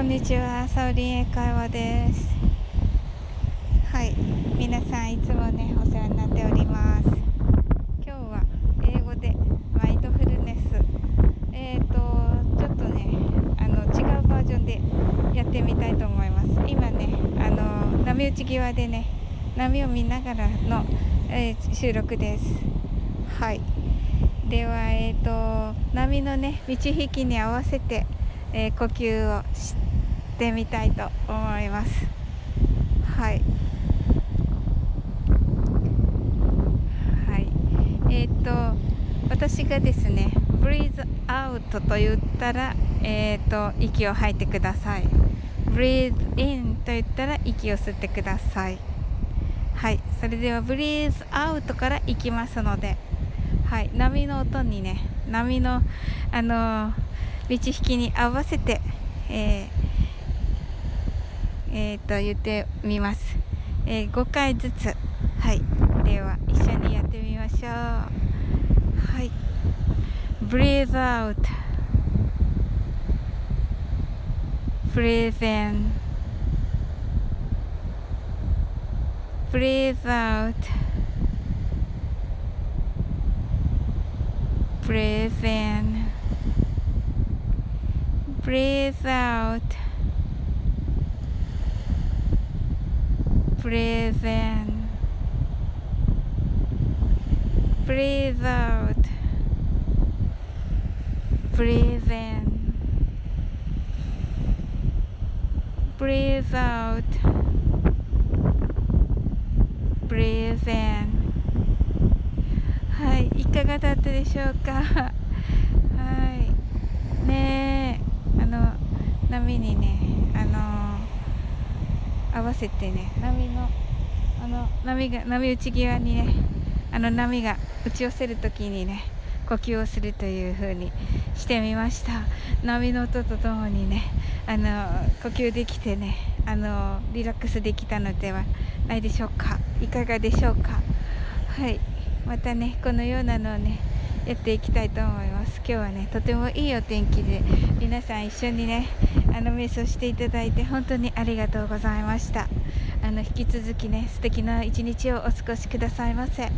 こんにちは、サウリン英会話です。はい、皆さんいつもね、お世話になっております。今日は英語でマインドフルネス。えっ、ー、と、ちょっとね、あの違うバージョンでやってみたいと思います。今ね、あの波打ち際でね、波を見ながらの、えー、収録です。はい。では、えっ、ー、と波のね満ち引きに合わせて、えー、呼吸をしてしてみたいと思います。はい。はい。えっ、と私がですね、breathe out と言ったら、えっ、と息を吐いてください。breathe in と言ったら息を吸ってください。はい。それでは breathe out からいきますので。はい、波の音にね波のあの満ち引きに合わせて、えー、えー、と言ってみます、えー、5回ずつはいでは一緒にやってみましょうはい breathe out breathe in breathe out breathe in, breathe out, プレゼンプレゼンプレゼンプレゼンプレゼンはいいかがだったでしょうか？はい。ねえあの波にね合わせてね。波のあの波が波打ち際にねあの波が打ち寄せる時にね呼吸をするという風にしてみました。波の音とともにねあの呼吸できてねあのリラックスできたのではないでしょうか。いかがでしょうか。はい。またねこのようなのをねやっていきたいと思います今日はねとてもいいお天気で皆さん一緒にねあの瞑想していただいて本当にありがとうございましたあの引き続きね素敵な一日をお過ごしくださいませ。